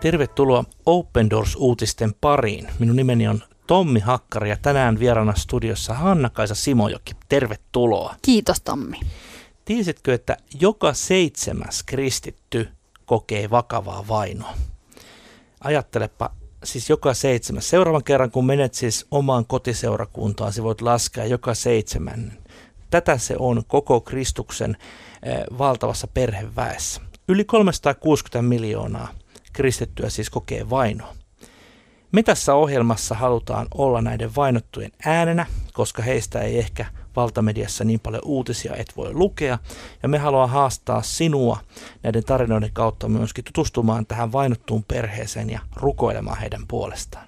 Tervetuloa Open Doors-uutisten pariin. Minun nimeni on Tommi Hakkari ja tänään vieraana studiossa Hanna-Kaisa Simojoki. Tervetuloa. Kiitos Tommi. Tiesitkö, että joka seitsemäs kristitty kokee vakavaa vainoa? Ajattelepa siis joka seitsemäs. Seuraavan kerran, kun menet siis omaan kotiseurakuntaan, sä voit laskea joka seitsemän. Tätä se on koko Kristuksen eh, valtavassa perheväessä. Yli 360 miljoonaa kristittyä siis kokee vainoa. Me tässä ohjelmassa halutaan olla näiden vainottujen äänenä, koska heistä ei ehkä valtamediassa niin paljon uutisia et voi lukea. Ja me haluamme haastaa sinua näiden tarinoiden kautta myöskin tutustumaan tähän vainottuun perheeseen ja rukoilemaan heidän puolestaan.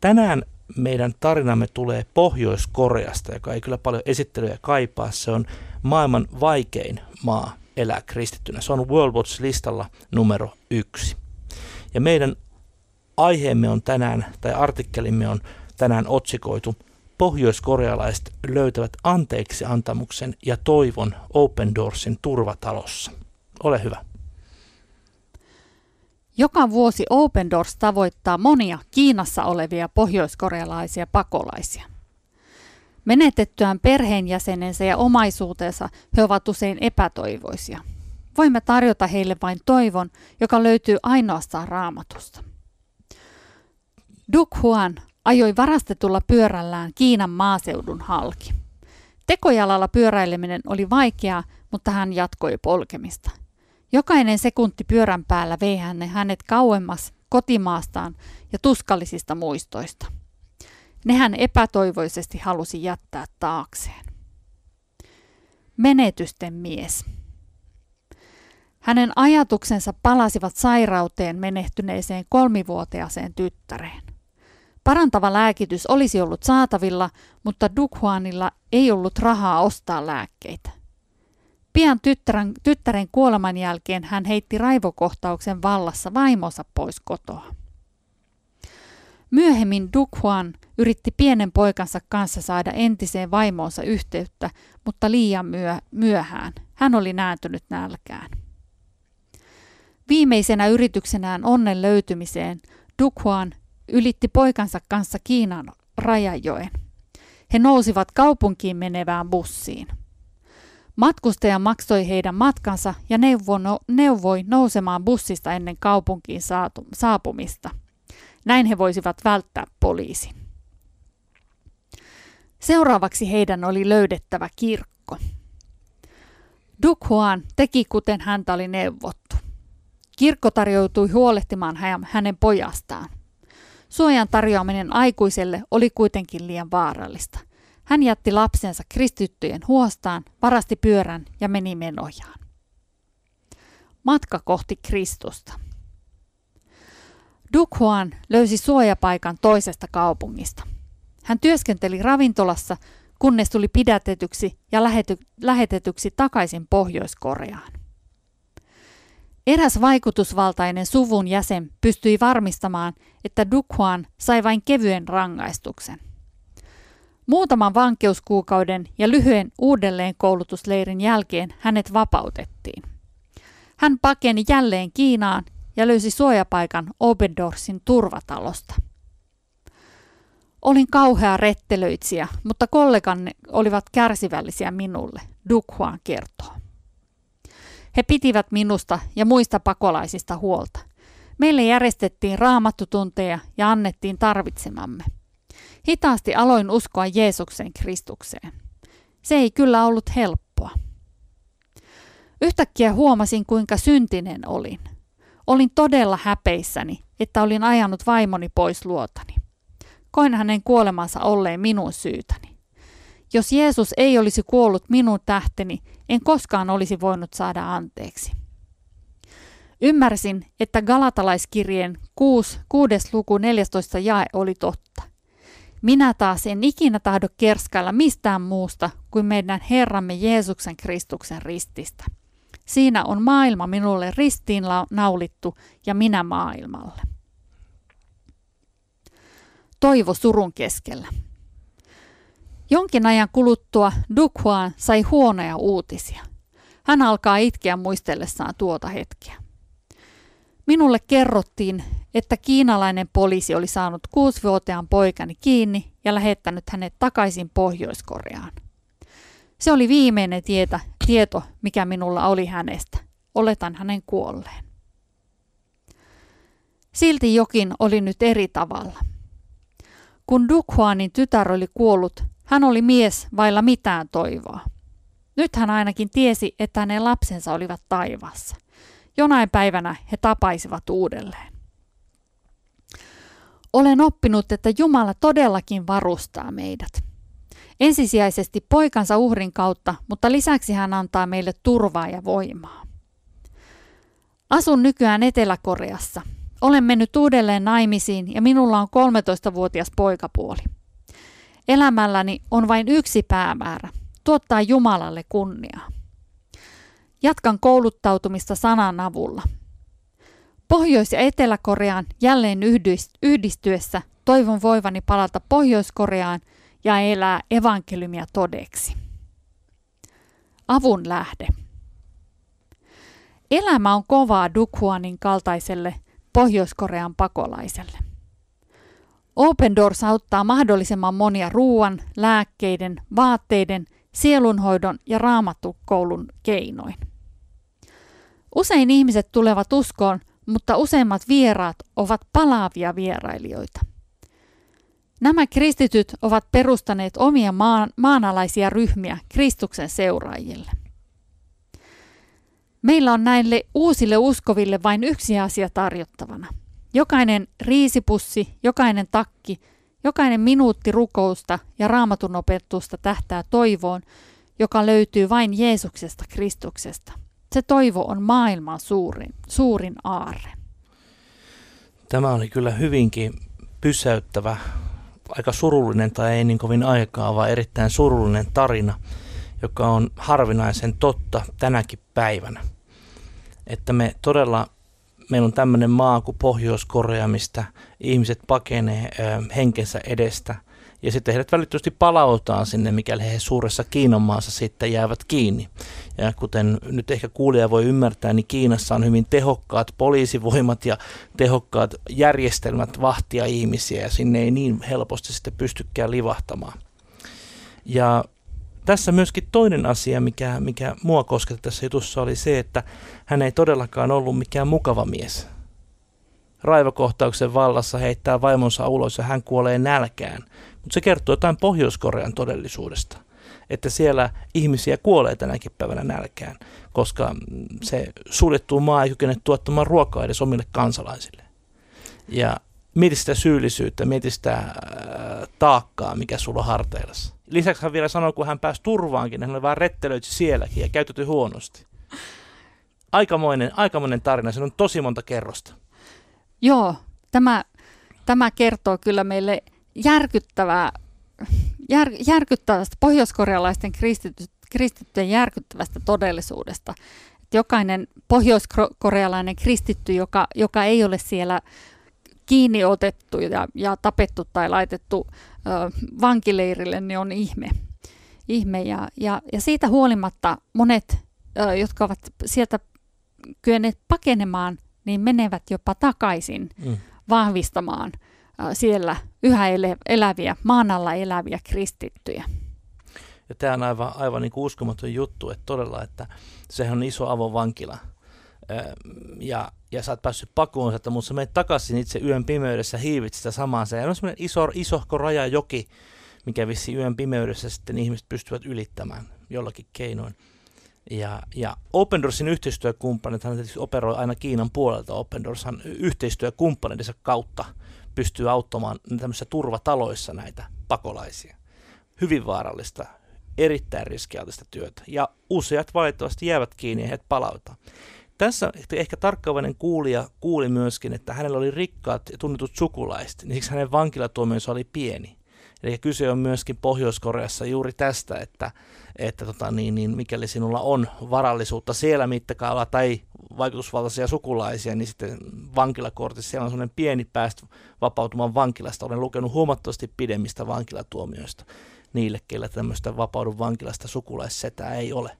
Tänään meidän tarinamme tulee Pohjois-Koreasta, joka ei kyllä paljon esittelyjä kaipaa. Se on maailman vaikein maa elää kristittynä. Se on World Watch-listalla numero yksi. Ja meidän aiheemme on tänään, tai artikkelimme on tänään otsikoitu Pohjois-korealaiset löytävät anteeksi antamuksen ja toivon Open Doorsin turvatalossa. Ole hyvä. Joka vuosi Open Doors tavoittaa monia Kiinassa olevia pohjoiskorealaisia pakolaisia. Menetettyään perheenjäsenensä ja omaisuutensa he ovat usein epätoivoisia. Voimme tarjota heille vain toivon, joka löytyy ainoastaan raamatusta. Duk Huan ajoi varastetulla pyörällään Kiinan maaseudun halki. Tekojalalla pyöräileminen oli vaikeaa, mutta hän jatkoi polkemista. Jokainen sekunti pyörän päällä vei hänet kauemmas kotimaastaan ja tuskallisista muistoista. Ne hän epätoivoisesti halusi jättää taakseen. Menetysten mies. Hänen ajatuksensa palasivat sairauteen menehtyneeseen kolmivuotiaaseen tyttäreen. Parantava lääkitys olisi ollut saatavilla, mutta Dukhuanilla ei ollut rahaa ostaa lääkkeitä. Pian tyttären, tyttären kuoleman jälkeen hän heitti raivokohtauksen vallassa vaimonsa pois kotoa. Myöhemmin Dukhuan yritti pienen poikansa kanssa saada entiseen vaimoonsa yhteyttä, mutta liian myö- myöhään. Hän oli nääntynyt nälkään. Viimeisenä yrityksenään onnen löytymiseen Dukhuan ylitti poikansa kanssa Kiinan rajajoen. He nousivat kaupunkiin menevään bussiin. Matkustaja maksoi heidän matkansa ja neuvoi nousemaan bussista ennen kaupunkiin saapumista. Näin he voisivat välttää poliisin. Seuraavaksi heidän oli löydettävä kirkko. Dukhuan teki kuten häntä oli neuvottu. Kirkko tarjoutui huolehtimaan hänen pojastaan. Suojan tarjoaminen aikuiselle oli kuitenkin liian vaarallista. Hän jätti lapsensa kristittyjen huostaan, varasti pyörän ja meni menojaan. Matka kohti Kristusta. Dukhuan löysi suojapaikan toisesta kaupungista. Hän työskenteli ravintolassa, kunnes tuli pidätetyksi ja lähetetyksi takaisin Pohjois-Koreaan. Eräs vaikutusvaltainen suvun jäsen pystyi varmistamaan, että Dukhuan sai vain kevyen rangaistuksen. Muutaman vankeuskuukauden ja lyhyen uudelleenkoulutusleirin jälkeen hänet vapautettiin. Hän pakeni jälleen Kiinaan ja löysi suojapaikan Obendorsin turvatalosta. Olin kauhea rettelöitsijä, mutta kolleganne olivat kärsivällisiä minulle, Dukhuan kertoo. He pitivät minusta ja muista pakolaisista huolta. Meille järjestettiin raamattutunteja ja annettiin tarvitsemamme. Hitaasti aloin uskoa Jeesuksen Kristukseen. Se ei kyllä ollut helppoa. Yhtäkkiä huomasin, kuinka syntinen olin. Olin todella häpeissäni, että olin ajanut vaimoni pois luotani. Koin hänen kuolemansa olleen minun syytäni. Jos Jeesus ei olisi kuollut minun tähteni, en koskaan olisi voinut saada anteeksi. Ymmärsin, että Galatalaiskirjeen 6, 6. luku 14 jae oli totta. Minä taas en ikinä tahdo kerskailla mistään muusta kuin meidän Herramme Jeesuksen Kristuksen rististä. Siinä on maailma minulle ristiin naulittu ja minä maailmalle. Toivo surun keskellä. Jonkin ajan kuluttua Dukhuan sai huonoja uutisia. Hän alkaa itkeä muistellessaan tuota hetkeä. Minulle kerrottiin, että kiinalainen poliisi oli saanut kuusivuotiaan poikani kiinni ja lähettänyt hänet takaisin Pohjois-Koreaan. Se oli viimeinen tietä, tieto, mikä minulla oli hänestä. Oletan hänen kuolleen. Silti jokin oli nyt eri tavalla. Kun Dukhuanin tytär oli kuollut, hän oli mies vailla mitään toivoa. Nyt hän ainakin tiesi, että hänen lapsensa olivat taivaassa. Jonain päivänä he tapaisivat uudelleen. Olen oppinut, että Jumala todellakin varustaa meidät. Ensisijaisesti poikansa uhrin kautta, mutta lisäksi hän antaa meille turvaa ja voimaa. Asun nykyään Etelä-Koreassa. Olen mennyt uudelleen naimisiin ja minulla on 13-vuotias poikapuoli. Elämälläni on vain yksi päämäärä, tuottaa Jumalalle kunniaa. Jatkan kouluttautumista sanan avulla. Pohjois- ja Etelä-Koreaan jälleen yhdistyessä toivon voivani palata Pohjois-Koreaan ja elää evankeliumia todeksi. Avun lähde. Elämä on kovaa Dukhuanin kaltaiselle Pohjois-Korean pakolaiselle. Open Doors auttaa mahdollisimman monia ruoan, lääkkeiden, vaatteiden, sielunhoidon ja raamattukoulun keinoin. Usein ihmiset tulevat uskoon, mutta useimmat vieraat ovat palaavia vierailijoita. Nämä kristityt ovat perustaneet omia maan, maanalaisia ryhmiä Kristuksen seuraajille. Meillä on näille uusille uskoville vain yksi asia tarjottavana. Jokainen riisipussi, jokainen takki, jokainen minuutti rukousta ja raamatun opetusta tähtää toivoon, joka löytyy vain Jeesuksesta Kristuksesta. Se toivo on maailman suurin, suurin aarre. Tämä oli kyllä hyvinkin pysäyttävä, aika surullinen tai ei niin kovin aikaa, vaan erittäin surullinen tarina, joka on harvinaisen totta tänäkin päivänä. Että me todella, meillä on tämmöinen maa kuin Pohjois-Korea, mistä ihmiset pakenee henkensä edestä – ja sitten heidät välittömästi palautaan sinne, mikäli he suuressa Kiinan maassa sitten jäävät kiinni. Ja kuten nyt ehkä kuulija voi ymmärtää, niin Kiinassa on hyvin tehokkaat poliisivoimat ja tehokkaat järjestelmät vahtia ihmisiä ja sinne ei niin helposti sitten pystykään livahtamaan. Ja tässä myöskin toinen asia, mikä, mikä mua kosketti tässä jutussa, oli se, että hän ei todellakaan ollut mikään mukava mies. Raivokohtauksen vallassa heittää vaimonsa ulos ja hän kuolee nälkään. Mutta se kertoo jotain Pohjois-Korean todellisuudesta, että siellä ihmisiä kuolee tänäkin päivänä nälkään, koska se suljettu maa ei kykene tuottamaan ruokaa edes omille kansalaisille. Ja mieti sitä syyllisyyttä, mieti sitä äh, taakkaa, mikä sulla on harteillassa. Lisäksi hän vielä sanoi, kun hän pääsi turvaankin, hän oli vaan rettelöity sielläkin ja käytetty huonosti. Aikamoinen, aikamoinen tarina, se on tosi monta kerrosta. Joo, tämä, tämä kertoo kyllä meille järkyttävää, jär, järkyttävästä pohjoiskorealaisten kristitty, kristittyjen järkyttävästä todellisuudesta. Että jokainen pohjoiskorealainen kristitty, joka, joka ei ole siellä kiinni otettu ja, ja tapettu tai laitettu ö, vankileirille, niin on ihme. ihme. Ja, ja, ja siitä huolimatta monet, ö, jotka ovat sieltä kyenneet pakenemaan, niin menevät jopa takaisin mm. vahvistamaan siellä yhä eläviä, maan alla eläviä kristittyjä. Ja tämä on aivan, aivan niin kuin uskomaton juttu, että todella, että sehän on iso avovankila. Ja, ja sä oot päässyt pakoon että mutta sä menet takaisin itse yön pimeydessä, hiivit sitä samaa. Se on semmoinen iso, isohko rajajoki, mikä vissi yön pimeydessä sitten ihmiset pystyvät ylittämään jollakin keinoin. Ja, ja Open Doorsin yhteistyökumppanit, hän operoi aina Kiinan puolelta Open Doorshan yhteistyökumppaneidensa kautta pystyy auttamaan tämmöisissä turvataloissa näitä pakolaisia. Hyvin vaarallista, erittäin riskialtista työtä. Ja useat valitettavasti jäävät kiinni ja heidät palautaan. Tässä ehkä tarkkaavainen kuulija kuuli myöskin, että hänellä oli rikkaat ja tunnetut sukulaiset, niin siksi hänen vankilatuomionsa oli pieni. Eli kyse on myöskin Pohjois-Koreassa juuri tästä, että, että tota, niin, niin, mikäli sinulla on varallisuutta siellä mittakaavalla tai vaikutusvaltaisia sukulaisia, niin sitten vankilakortissa siellä on sellainen pieni päästä vapautumaan vankilasta. Olen lukenut huomattavasti pidemmistä vankilatuomioista niille, keillä tämmöistä vapaudun vankilasta sukulaissetää ei ole.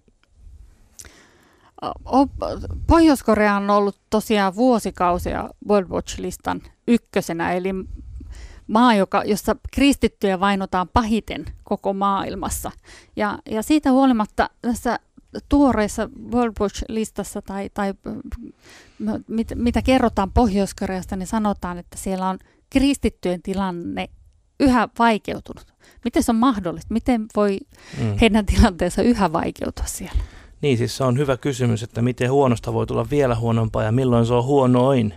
Pohjois-Korea on ollut tosiaan vuosikausia World Watch-listan ykkösenä, eli maa, joka, jossa kristittyjä vainotaan pahiten koko maailmassa. Ja, ja siitä huolimatta tässä tuoreessa World Watch-listassa tai, tai mit, mitä kerrotaan Pohjois-Koreasta, niin sanotaan, että siellä on kristittyjen tilanne yhä vaikeutunut. Miten se on mahdollista? Miten voi mm. heidän tilanteensa yhä vaikeutua siellä? Niin, siis se on hyvä kysymys, että miten huonosta voi tulla vielä huonompaa ja milloin se on huonoin.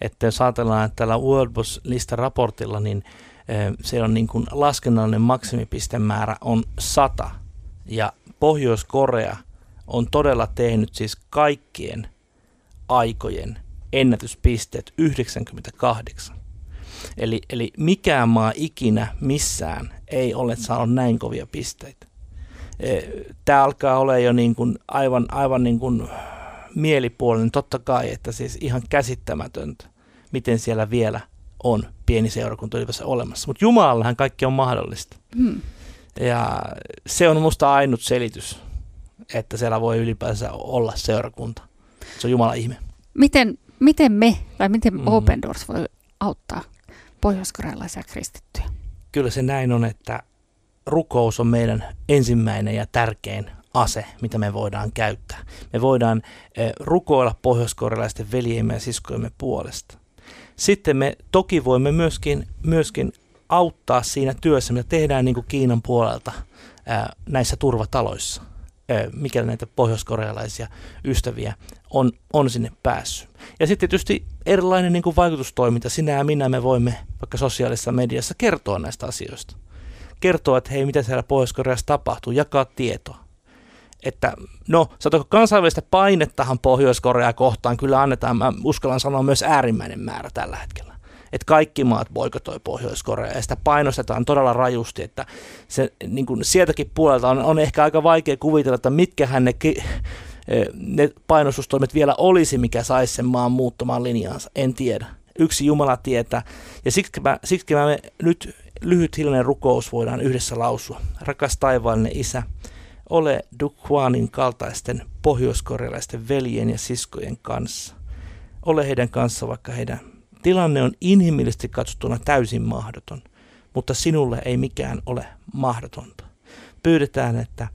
Että jos ajatellaan, että tällä World Lista-raportilla, niin eh, se on niin kuin laskennallinen maksimipistemäärä on 100 ja Pohjois-Korea on todella tehnyt siis kaikkien aikojen ennätyspisteet 98. Eli, eli mikään maa ikinä missään ei ole saanut näin kovia pisteitä. E, Tämä alkaa olla jo niin kuin aivan, aivan niin kuin mielipuolinen, totta kai, että siis ihan käsittämätöntä, miten siellä vielä on pieni seurakunta ylipäänsä olemassa. Mutta Jumalallahan kaikki on mahdollista. Hmm. Ja se on musta ainut selitys, että siellä voi ylipäänsä olla seurakunta. Se on Jumalan ihme. Miten, miten me, tai miten mm. Open Doors voi auttaa pohjoiskorealaisia kristittyjä? Kyllä se näin on, että rukous on meidän ensimmäinen ja tärkein ase, mitä me voidaan käyttää. Me voidaan eh, rukoilla pohjoiskorealaisten veljemme ja siskojemme puolesta. Sitten me toki voimme myöskin, myöskin auttaa siinä työssä, mitä tehdään niin kuin Kiinan puolelta näissä turvataloissa mikäli näitä pohjoiskorealaisia ystäviä on, on sinne päässyt. Ja sitten tietysti erilainen niin kuin vaikutustoiminta, sinä ja minä me voimme vaikka sosiaalisessa mediassa kertoa näistä asioista. Kertoa, että hei, mitä siellä Pohjois-Koreassa tapahtuu, jakaa tietoa. Että no, sanotaanko kansainvälistä painettahan Pohjois-Koreaa kohtaan kyllä annetaan, mä uskallan sanoa myös äärimmäinen määrä tällä hetkellä että kaikki maat boikotoi Pohjois-Korea ja sitä painostetaan todella rajusti, että se, niin kuin sieltäkin puolelta on, on ehkä aika vaikea kuvitella, että mitkähän ne, eh, ne painostustoimet vielä olisi, mikä saisi sen maan muuttamaan linjaansa, en tiedä. Yksi Jumala tietää. Ja siksi mä, siksi mä nyt lyhyt hiljainen rukous voidaan yhdessä lausua. Rakas taivaallinen Isä, ole Dukhuanin kaltaisten pohjoiskorealaisten veljen ja siskojen kanssa. Ole heidän kanssa, vaikka heidän Tilanne on inhimillisesti katsottuna täysin mahdoton, mutta sinulle ei mikään ole mahdotonta. Pyydetään, että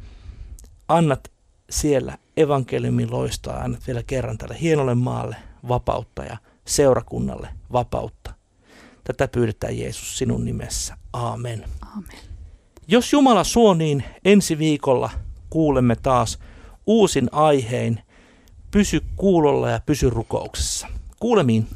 annat siellä evankeliumin loistaa, annat vielä kerran tälle hienolle maalle vapautta ja seurakunnalle vapautta. Tätä pyydetään Jeesus sinun nimessä. Aamen. Aamen. Jos Jumala suo, niin ensi viikolla kuulemme taas uusin aihein. Pysy kuulolla ja pysy rukouksessa. Kuulemiin.